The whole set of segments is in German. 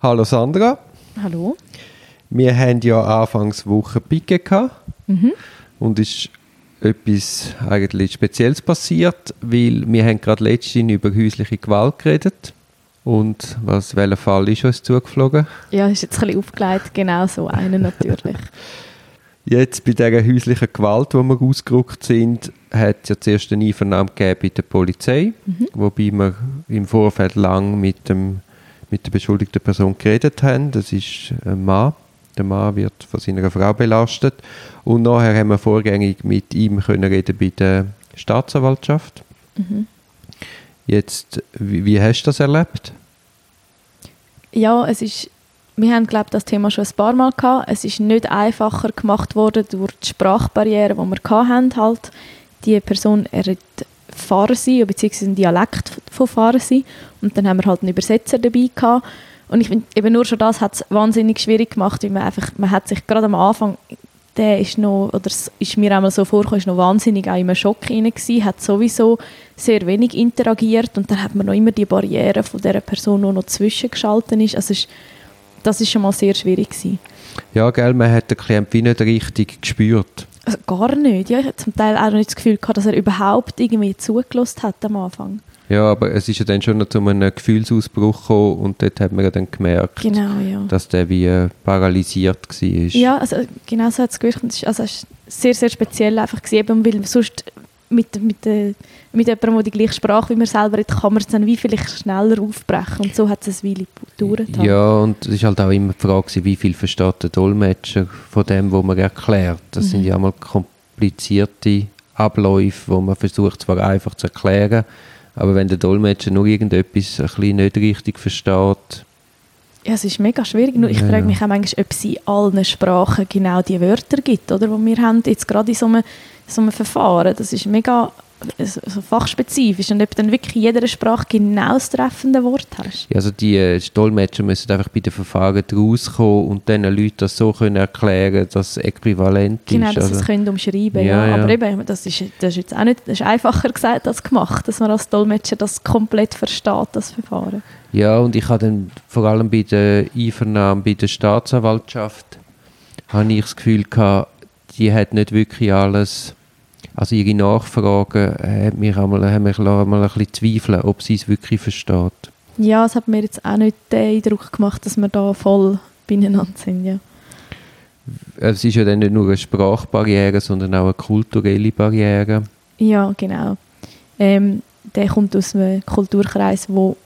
Hallo Sandra. Hallo. Wir haben ja Anfangswoche Picke gehabt mhm. und es ist etwas eigentlich Spezielles passiert, weil wir haben gerade letztens über häusliche Gewalt geredet. Und was, welcher Fall ist uns zugeflogen? Ja, ist jetzt ein bisschen aufgelegt, genau so einer natürlich. Jetzt bei dieser häuslichen Gewalt, wo wir ausgerückt sind, hat es ja zuerst eine Einvernahme gegeben bei der Polizei, mhm. wobei wir im Vorfeld lang mit dem mit der beschuldigten Person geredet haben. Das ist ein Mann. Der Mann wird von seiner Frau belastet. Und nachher haben wir vorgängig mit ihm können reden bei der Staatsanwaltschaft. Mhm. Jetzt, wie, wie, hast du das erlebt? Ja, es ist, wir haben glaube das Thema schon ein paar Mal gehabt. Es ist nicht einfacher gemacht worden durch die Sprachbarriere, die wir hatten. Halt. Die Person er hat Farsi, beziehungsweise ein Dialekt von Farsi. Und dann haben wir halt einen Übersetzer dabei gehabt. Und ich finde, eben nur schon das hat es wahnsinnig schwierig gemacht, weil man einfach, man hat sich gerade am Anfang, der ist noch, oder es ist mir einmal so vorgekommen, ist noch wahnsinnig auch einem Schock rein gewesen, hat sowieso sehr wenig interagiert und dann hat man noch immer die Barriere von der Person, die noch zwischengeschaltet ist. Also ist, das ist schon mal sehr schwierig gewesen. Ja, gell, man hat den Klienten wie nicht richtig gespürt. Also gar nicht. Ja, ich hatte zum Teil auch nicht das Gefühl gehabt, dass er überhaupt irgendwie zugelassen hat am Anfang. Ja, aber es ist ja dann schon noch zu einem Gefühlsausbruch gekommen und dort hat man ja dann gemerkt, genau, ja. dass der wie äh, paralysiert war. Ja, also genau so hat es gewirkt. Also es war sehr, sehr speziell einfach gewesen, weil sonst mit, mit, äh, mit jemandem, der die gleiche Sprache wie man selber hat, kann man es dann wie vielleicht schneller aufbrechen. Und so hat es eine Weile gedauert. Ja, und es ist halt auch immer die Frage, wie viel versteht der Dolmetscher von dem, was man erklärt. Das mhm. sind ja mal komplizierte Abläufe, wo man versucht zwar einfach zu erklären, aber wenn der Dolmetscher nur irgendetwas ein bisschen nicht richtig versteht, ja, es ist mega schwierig. Nur ich ja. frage mich auch manchmal, ob es in allen Sprachen genau die Wörter gibt, oder, die wir haben, jetzt gerade in so einem, so einem Verfahren. Das ist mega so fachspezifisch und ob dann wirklich in jeder Sprache genau das treffende Wort hast. Ja, also die äh, Dolmetscher müssen einfach bei den Verfahren rauskommen und den Leuten das so können erklären, dass es äquivalent genau, ist. Genau, dass sie also, es können umschreiben ja, ja. Aber eben, das ist, das ist jetzt auch nicht, das ist einfacher gesagt als gemacht, dass man als Dolmetscher das komplett versteht, das Verfahren. Ja, und ich habe dann vor allem bei der Einvernahme bei der Staatsanwaltschaft habe ich das Gefühl gehabt, die hat nicht wirklich alles also ihre Nachfragen hat mich einmal, haben mich einmal ein bisschen zweifeln, ob sie es wirklich versteht. Ja, es hat mir jetzt auch nicht den Eindruck gemacht, dass wir da voll beieinander sind, ja. Es ist ja dann nicht nur eine Sprachbarriere, sondern auch eine kulturelle Barriere. Ja, genau. Ähm, der kommt aus einem Kulturkreis, wo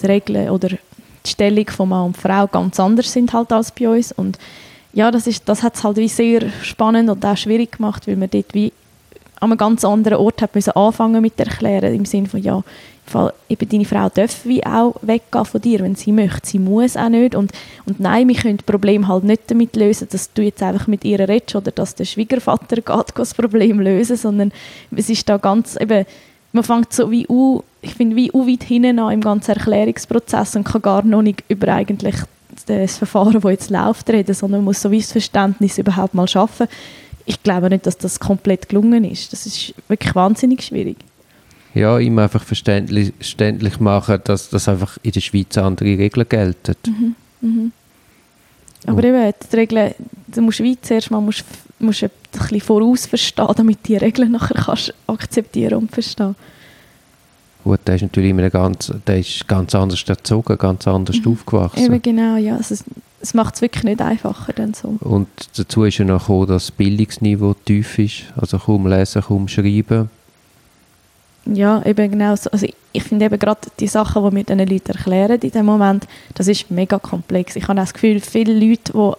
die Regeln oder die Stellung von Mann und Frau ganz anders sind halt als bei uns. Und ja, das, das hat es halt wie sehr spannend und auch schwierig gemacht, weil wir dort wie an einem ganz anderen Ort hat müssen anfangen mit erklären, im Sinne von, ja, Fall, eben deine Frau darf wie auch weggehen von dir, wenn sie möchte. Sie muss auch nicht. Und, und nein, wir können das Problem halt nicht damit lösen, dass du jetzt einfach mit ihr redest oder dass der Schwiegervater geht das Problem lösen, sondern es ist da ganz, eben, man fängt so wie u, ich finde, wie u weit hinten an im ganzen Erklärungsprozess und kann gar noch nicht über eigentlich das Verfahren, das jetzt läuft, reden, sondern man muss so wie das Verständnis überhaupt mal schaffen ich glaube nicht, dass das komplett gelungen ist. Das ist wirklich wahnsinnig schwierig. Ja, ihm einfach verständlich, verständlich machen, dass das einfach in der Schweiz andere Regeln gelten. Mhm, mhm. Aber oh. eben, die Regeln, du musst wie zuerst mal musst, musst ein bisschen voraus verstehen, damit die Regeln nachher kannst akzeptieren und verstehen. Gut, der ist natürlich immer ganz, der ist ganz anders erzogen, ganz anders mhm. aufgewachsen. Eben genau, ja. Also es macht es wirklich nicht einfacher dann so. Und dazu ist ja noch gekommen, dass das Bildungsniveau tief ist, also kaum lesen, kaum schreiben. Ja, eben genau so. Also ich finde eben gerade die Sachen, die wir diesen Leuten erklären in dem Moment, das ist mega komplex. Ich habe das Gefühl, viele Leute, die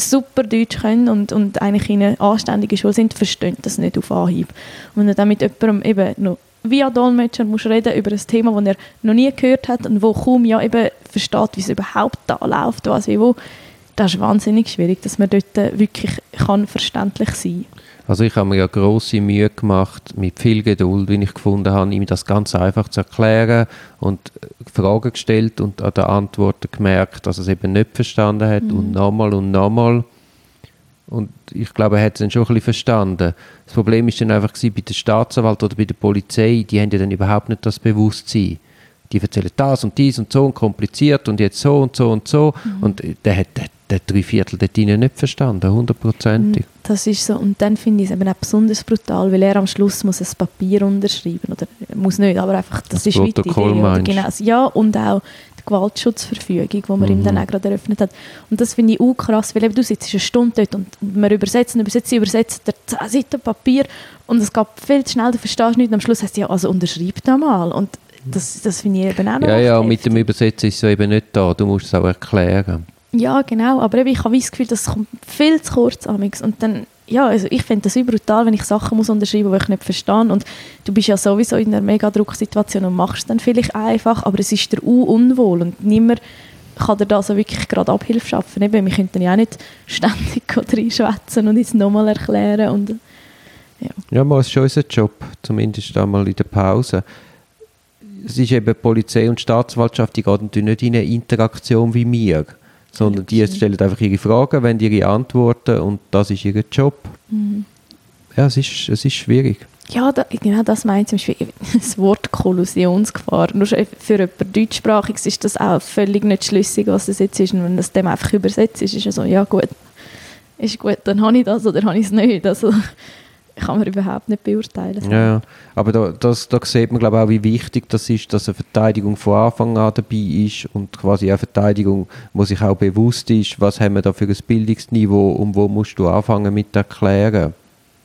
super Deutsch können und, und eigentlich in einer anständigen Schule sind, verstehen das nicht auf Anhieb. Und wenn du dann mit jemandem eben noch via Dolmetscher musst reden über ein Thema, das er noch nie gehört hat und wo kaum ja eben versteht, wie es überhaupt da läuft, was wie wo. Das ist wahnsinnig schwierig, dass man dort wirklich kann verständlich sein kann. Also ich habe mir ja große Mühe gemacht, mit viel Geduld, wie ich gefunden habe, ihm das ganz einfach zu erklären und Fragen gestellt und an den Antworten gemerkt, dass er es eben nicht verstanden hat mhm. und nochmal und nochmal. Und ich glaube, er hat es dann schon ein bisschen verstanden. Das Problem ist dann einfach gewesen, bei der Staatsanwalt oder bei der Polizei, die haben ja dann überhaupt nicht das Bewusstsein, die erzählen das und dies und so und kompliziert und jetzt so und so und so. Mhm. Und der hat der, der drei Viertel dort drinnen nicht verstanden, hundertprozentig. Das ist so. Und dann finde ich es eben auch besonders brutal, weil er am Schluss muss ein Papier unterschreiben. Oder muss nicht, aber einfach, das, Das ist Protokoll du? genau, ja, und auch Gewaltschutzverfügung, die man ihm Mhm. dann auch gerade eröffnet hat. Und das finde ich auch krass, weil eben du sitzt eine Stunde dort und man übersetzt und übersetzt, übersetzt der 10 Seiten Papier und es geht viel zu schnell, du verstehst nichts und am Schluss heißt ja, also unterschreib da mal. Und das, das finde ich eben auch noch Ja, ja, mit dem. Übersetzen ist es so eben nicht da. Du musst es auch erklären. Ja, genau. Aber eben, ich habe das Gefühl, das kommt viel zu kurz amix. Und dann, ja, also ich finde das brutal, wenn ich Sachen muss unterschreiben muss, die ich nicht verstehe. Und du bist ja sowieso in einer mega Drucksituation und machst es dann vielleicht einfach, aber es ist dir auch unwohl und niemand kann dir da so wirklich gerade Abhilfe schaffen. Eben, wir könnten ja auch nicht ständig reinschwätzen und es nochmal erklären. Und, Ja, mal ist schon unser Job, zumindest einmal in der Pause. Es ist eben Polizei und Staatsanwaltschaft, die gehen natürlich nicht in eine Interaktion wie wir, sondern die stellen einfach ihre Fragen, wollen ihre Antworten und das ist ihr Job. Mhm. Ja, es ist, es ist schwierig. Ja, da, genau das meint zum Beispiel das Wort Kollusionsgefahr. Nur schon für jemanden Deutschsprachiges ist das auch völlig nicht schlüssig, was das jetzt ist. Und wenn das dem einfach übersetzt ist, ist es so, ja gut, ist gut, dann habe ich das oder habe ich es nicht. Also kann man überhaupt nicht beurteilen. Ja, aber da, das, da sieht man glaube ich auch, wie wichtig das ist, dass eine Verteidigung von Anfang an dabei ist und quasi eine Verteidigung, wo sich auch bewusst ist, was haben wir da für ein Bildungsniveau und wo musst du anfangen mit erklären.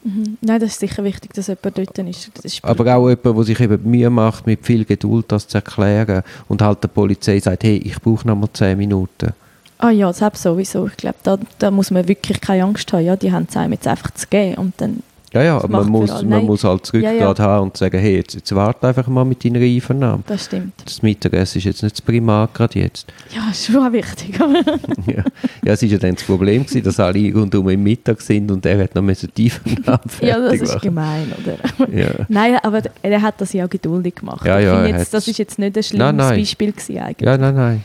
Mhm. Nein, das ist sicher wichtig, dass jemand dort ist. Ist Aber auch jemand, der sich eben Mühe macht, mit viel Geduld das zu erklären und halt der Polizei sagt, hey, ich brauche noch mal 10 Minuten. Ah ja, selbst sowieso. Ich glaube, da, da muss man wirklich keine Angst haben. Ja, die haben es einem jetzt einfach zu geben. Und dann, Ja, ja, aber man muss, man Nein. muss halt das Ja, Rückgrat ja. haben und sagen, hey, jetzt, jetzt warte einfach mal mit deiner Einvernahme. das stimmt. Das Mittagessen ist jetzt nicht das Primat gerade jetzt. Ja, ist schon wichtig. ja. ja, es war ja dann das Problem, gewesen, dass alle rundum im Mittag sind und er hat noch müssen die Einvernahme ja, das ist machen. gemein, oder? Ja. Nein, aber er hat das ja auch geduldig gemacht. Ja, ja, jetzt, das ist jetzt nicht ein schlimmes Nein, nein. Beispiel gewesen eigentlich. ja, nein, nein.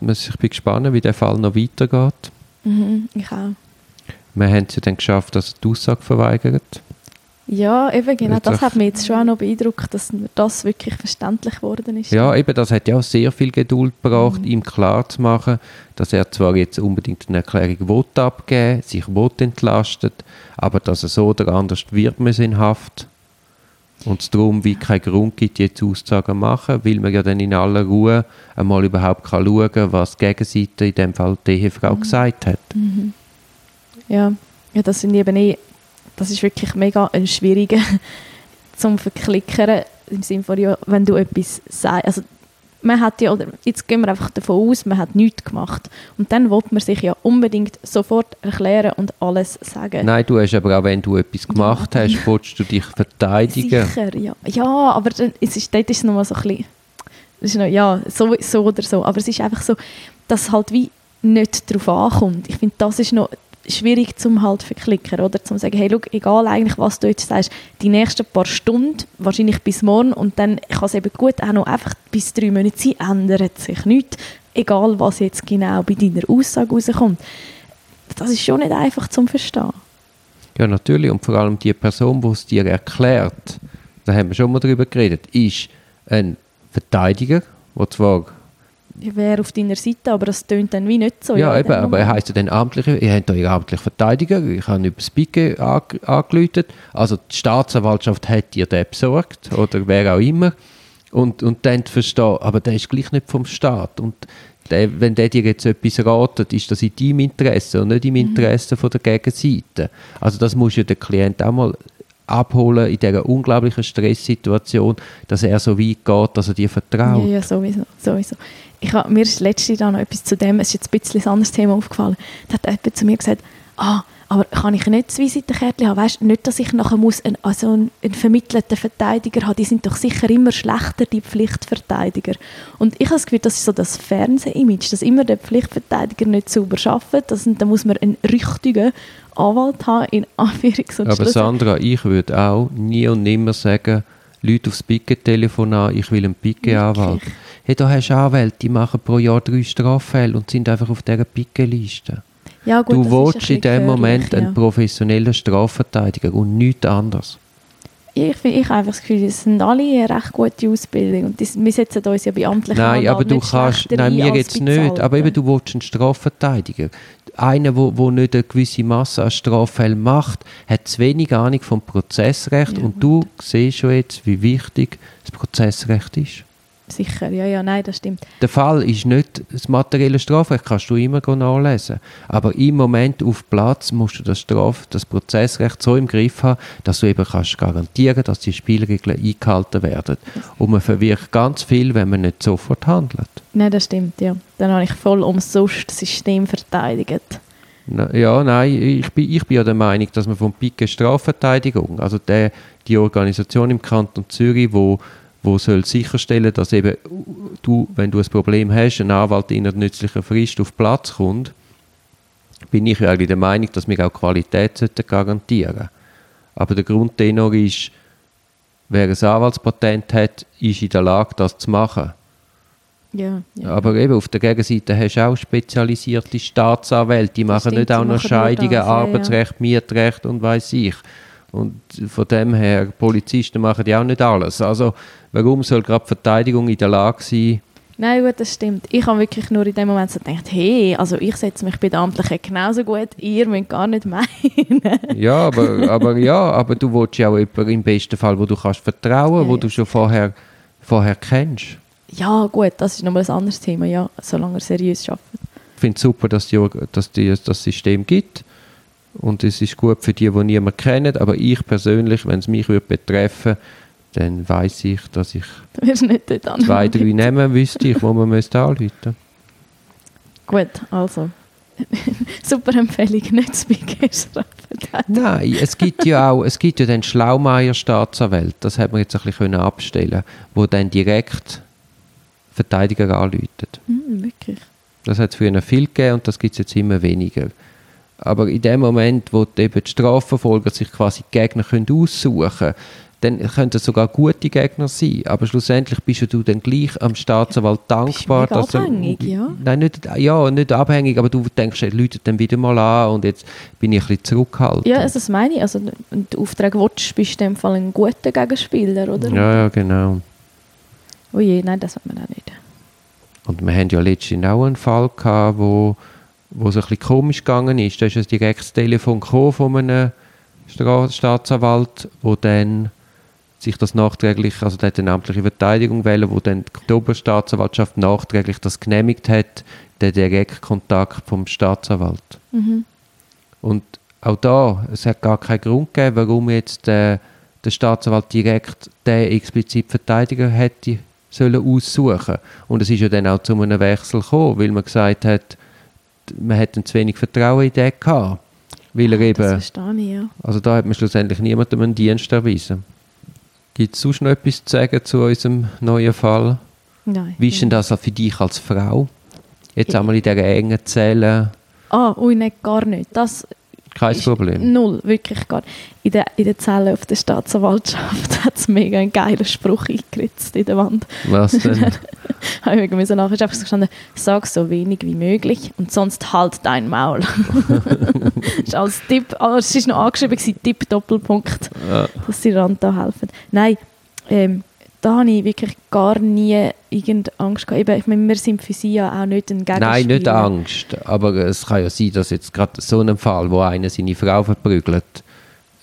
Ich bin gespannt, wie der Fall noch weitergeht. Mhm, ich auch. Wir haben es ja dann geschafft, dass er die Aussage verweigert. Ja, eben genau. Das hat mich jetzt schon auch noch beeindruckt, dass mir das wirklich verständlich geworden ist. Ja, eben, das hat ja auch sehr viel Geduld gebraucht, Mhm. ihm klarzumachen, dass er zwar jetzt unbedingt eine Erklärung will abgeben sich will entlastet, aber dass er so oder anders wird man in Haft und es darum wie keinen Grund gibt, jetzt Aussagen zu machen, weil man ja dann in aller Ruhe einmal überhaupt kann schauen kann, was die Gegenseite, in dem Fall die Ehefrau, gesagt hat. Mhm. Ja, ja das sind eben eh, das ist wirklich mega ein schwieriger zum Verklickern im Sinne von, ja, wenn du etwas sagst, also man hat ja, oder jetzt gehen wir einfach davon aus, man hat nichts gemacht und dann will man sich ja unbedingt sofort erklären und alles sagen. Nein, du hast aber auch, wenn du etwas gemacht Ja. hast, willst du dich verteidigen. Sicher, ja. Ja, aber es ist, dort ist es nochmal so ein bisschen, es ist noch, ja, so, so oder so, aber es ist einfach so, dass es halt wie nicht darauf ankommt. Ich finde, das ist noch schwierig zum halt verklicken, oder? Zum sagen, hey, schau, egal eigentlich, was du jetzt sagst, die nächsten paar Stunden, wahrscheinlich bis morgen und dann kann es eben gut auch noch einfach bis drei Monate sein, ändert sich nichts, egal was jetzt genau bei deiner Aussage rauskommt. Das ist schon nicht einfach zum Verstehen. Ja, natürlich. Und vor allem die Person, die es dir erklärt, da haben wir schon mal drüber geredet, ist ein Verteidiger, der zwar, Ich wäre auf deiner Seite, aber das tönt dann wie nicht so. ja, eben, aber er heisst ja dann amtliche, ihr habt da Ihren amtlichen Verteidiger, ich habe über das Pique ange- angeläutet, also die Staatsanwaltschaft hat dir den besorgt, oder wer auch immer, und, und dann verstehen, aber der ist gleich nicht vom Staat, und der, wenn der dir jetzt etwas ratet, ist das in deinem Interesse und nicht im Interesse von der Gegenseite. Also das muss ja der Klient auch mal abholen in dieser unglaublichen Stresssituation, dass er so weit geht, dass er dir vertraut. Ja, ja, sowieso. sowieso. Ich hab, mir ist letztens da noch etwas zu dem, es ist jetzt ein bisschen ein anderes Thema aufgefallen. Da hat jemand zu mir gesagt, ah, aber kann ich nicht zwei Visitenkärtchen haben? Weißt, nicht, dass ich nachher muss einen, also einen, einen vermittelten Verteidiger haben. Die sind doch sicher immer schlechter, die Pflichtverteidiger. Und ich habe das Gefühl, das ist so das Fernseh-Image, dass immer der Pflichtverteidiger nicht sauber arbeitet. Das, da muss man einen richtigen Anwalt haben, in Anführungs- und Aber Sandra, ich würde auch nie und nimmer sagen, Leute aufs Picket-Telefon an, ich will einen Picket-Anwalt. Hey, da hast du Anwälte, die machen pro Jahr drei Straffälle und sind einfach auf dieser Picket-Liste. Ja, gut, Du willst in dem Moment gefährlich, einen professionellen Strafverteidiger und nichts anderes. Ich, ich habe einfach das Gefühl, es sind alle eine recht gute Ausbildung und das, wir setzen uns ja bei amtlichen Nein, aber du kannst, nein, ein mir geht es nicht, aber eben, du willst einen Strafverteidiger. Einer, wo, wo nicht eine gewisse Masse an Straffällen macht, hat zu wenig Ahnung vom Prozessrecht Ja, und du siehst schon jetzt, wie wichtig das Prozessrecht ist. Sicher, ja, ja, nein, das stimmt. Der Fall ist nicht, das materielle Strafrecht kannst du immer nachlesen. Aber im Moment auf Platz musst du das Straf, das Prozessrecht so im Griff haben, dass du eben kannst garantieren, dass die Spielregeln eingehalten werden. Und man verwirrt ganz viel, wenn man nicht sofort handelt. Nein, das stimmt, ja. Dann habe ich voll umsonst das System verteidigt. Na, Ja, nein, ich bin, ich bin ja der Meinung, dass man vom PIKE Strafverteidigung, also der, die Organisation im Kanton Zürich, wo, wo soll sicherstellen, dass eben du, wenn du ein Problem hast, ein Anwalt in einer nützlichen Frist auf Platz kommt, bin ich ja eigentlich der Meinung, dass wir auch Qualität sollten garantieren Aber der Grundtenor ist, wer ein Anwaltspatent hat, ist in der Lage, das zu machen. Ja, ja. Aber eben auf der Gegenseite hast du auch spezialisierte Staatsanwälte, die machen stimmt, nicht auch noch Scheidungen, das, ja. Arbeitsrecht, Mietrecht und weiß ich. Und von dem her, Polizisten machen ja auch nicht alles. Also warum soll gerade die Verteidigung in der Lage sein, Nein, gut, das stimmt. Ich habe wirklich nur in dem Moment so gedacht, hey, also ich setze mich bei den Amtlichen genauso gut, ihr müsst gar nicht meinen. ja, aber, aber ja, aber du willst ja auch jemanden im besten Fall, wo du kannst vertrauen, Ja, wo ja. du schon vorher, vorher kennst. ja, gut, das ist nochmal ein anderes Thema, ja, solange er seriös arbeitet. Ich finde es super, dass, die, Org- dass die, das System gibt. Und es ist gut für die, die niemanden kennen. Aber ich persönlich, wenn es mich würde betreffen dann weiß ich, dass ich zwei, drei Namen wüsste, ich, wo man müsste anrufen Gut, also. Super Empfehlung, nicht zu. Nein, es gibt ja auch, es gibt ja den Schlaumeier Staatsanwalt, das hat man jetzt ein bisschen können abstellen, wo dann direkt Verteidiger anläutet. Hm, wirklich. Das hat es früher viel gegeben und das gibt es jetzt immer weniger. Aber in dem Moment, wo die, eben die Strafverfolger sich quasi die Gegner können aussuchen können, dann können es sogar gute Gegner sein. Aber schlussendlich bist du dann gleich am Staatsanwalt dankbar. mega dass er- abhängig, ja. Nein, nicht, ja, nicht abhängig, aber du denkst, er läutet dann wieder mal an und jetzt bin ich ein bisschen zurückhaltend. Ja, also das meine ich. Also, wenn du Auftrag willst, bist du in dem Fall ein guter Gegenspieler, oder? ja, ja, genau. Oh je, nein, das will man auch nicht. Und wir haben ja letztens auch einen Fall gehabt, wo, wo es ein bisschen komisch gegangen ist. Da ist ein direktes Telefon von einem Stra Staatsanwalt, wo dann sich das nachträglich, also der hat eine amtliche Verteidigung wählen, wo dann die Oberstaatsanwaltschaft nachträglich das genehmigt hat, den Direktkontakt vom Staatsanwalt. Mhm. Und auch da, es hat gar keinen Grund gegeben, warum jetzt der, der Staatsanwalt direkt den explizit Verteidiger hätte sollen aussuchen. Und es ist ja dann auch zu einem Wechsel gekommen, weil man gesagt hat, man hätte zu wenig Vertrauen in den gehabt. Weil er Das eben, verstehe ich, ja. also da hat man schlussendlich niemandem einen Dienst erwiesen. Gibt es sonst noch etwas zu sagen zu unserem neuen Fall? Nein. Wie ist denn das für dich als Frau? Jetzt einmal in dieser engen Zelle, Ah, ui, nein, gar nicht. Das kein Problem. Null, wirklich gar In der, in der Zelle auf der Staatsanwaltschaft hat es mega einen geilen Spruch eingeritzt in der Wand. Was denn? habe ich so nachher einfach so gestanden, sag so wenig wie möglich und sonst halt dein Maul. ist als Tipp, ah, es ist noch angeschrieben, Tipp Doppelpunkt, Ja. dass sie Rand da helfen. Nein, ähm, da habe ich wirklich gar nie irgendeine Angst gehabt. Eben, ich meine, wir sind für sie ja auch nicht ein Gegenspieler. Nein, nicht Angst. Aber es kann ja sein, dass jetzt gerade so einem Fall, wo einer seine Frau verprügelt,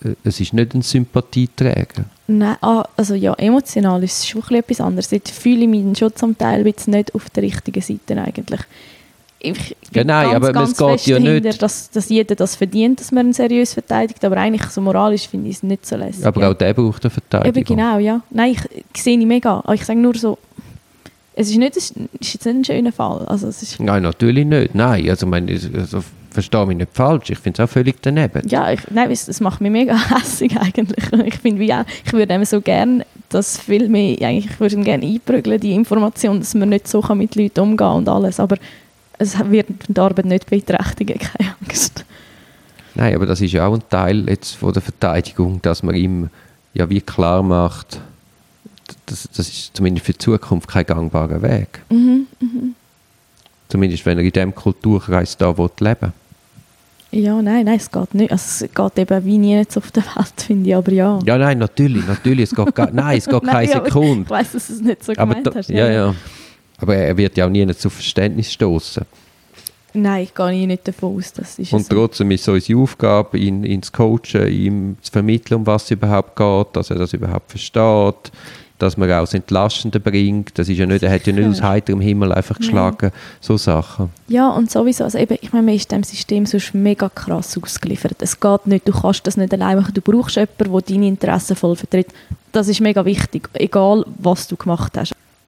äh, es ist nicht ein Sympathieträger. Nein, ah, also ja, emotional ist es schon ein etwas anderes. Jetzt fühle ich mich schon zum Teil nicht auf der richtigen Seite eigentlich. Ich Ja, bin nein, aber es geht ja dahinter, nicht- Dass, dass jeder das verdient, dass man ihn seriös verteidigt, aber eigentlich so moralisch finde ich es nicht so lässig. Aber ja. auch der braucht eine Verteidigung. Eben genau, ja. Nein, ich, ich sehe ihn mega. Aber Ich sage nur so, es ist, nicht, es ist jetzt nicht ein schöner Fall. Also es ist, Nein, natürlich nicht. Nein, also, es- also, verstehe mich nicht falsch. Ich finde es auch völlig daneben. ja, ich, nein, es, macht mich mega hässlich eigentlich. Ich finde wie auch, ich würde eben so gerne, dass viel mehr, eigentlich, ich würde gerne einprügeln, die Information, dass man nicht so kann mit Leuten umgehen und alles, aber es wird die Arbeit nicht beeinträchtigen, keine Angst. Nein, aber das ist ja auch ein Teil jetzt von der Verteidigung, dass man ihm ja wie klar macht, das, das ist zumindest für die Zukunft kein gangbarer Weg. Mhm, mhm. Zumindest wenn er in diesem Kulturkreis da will leben Ja, nein, nein, es geht nicht. Also es geht eben wie nie jetzt auf der Welt, finde ich, aber ja. Ja, nein, natürlich, natürlich. Es geht gar, nein, es geht keine Nein, aber Sekunde. Ich weiss, dass du es nicht so Aber gemeint da, hast. ja, ja. Aber er wird ja auch nie zu Verständnis stoßen. Nein, ich gehe nicht davon aus, das ist Und trotzdem ist es unsere Aufgabe, ihn, ihn zu coachen, ihm zu vermitteln, um was es überhaupt geht, dass er das überhaupt versteht, dass man auch das Entlastende bringt. Das ist ja nicht, er hat ja nicht aus heiterem Himmel einfach geschlagen, so Sachen. Ja, und sowieso, also eben, ich meine, man ist dem System sonst mega krass ausgeliefert. Es geht nicht, du kannst das nicht allein machen, du brauchst jemanden, der deine Interessen voll vertritt. Das ist mega wichtig, egal was du gemacht hast.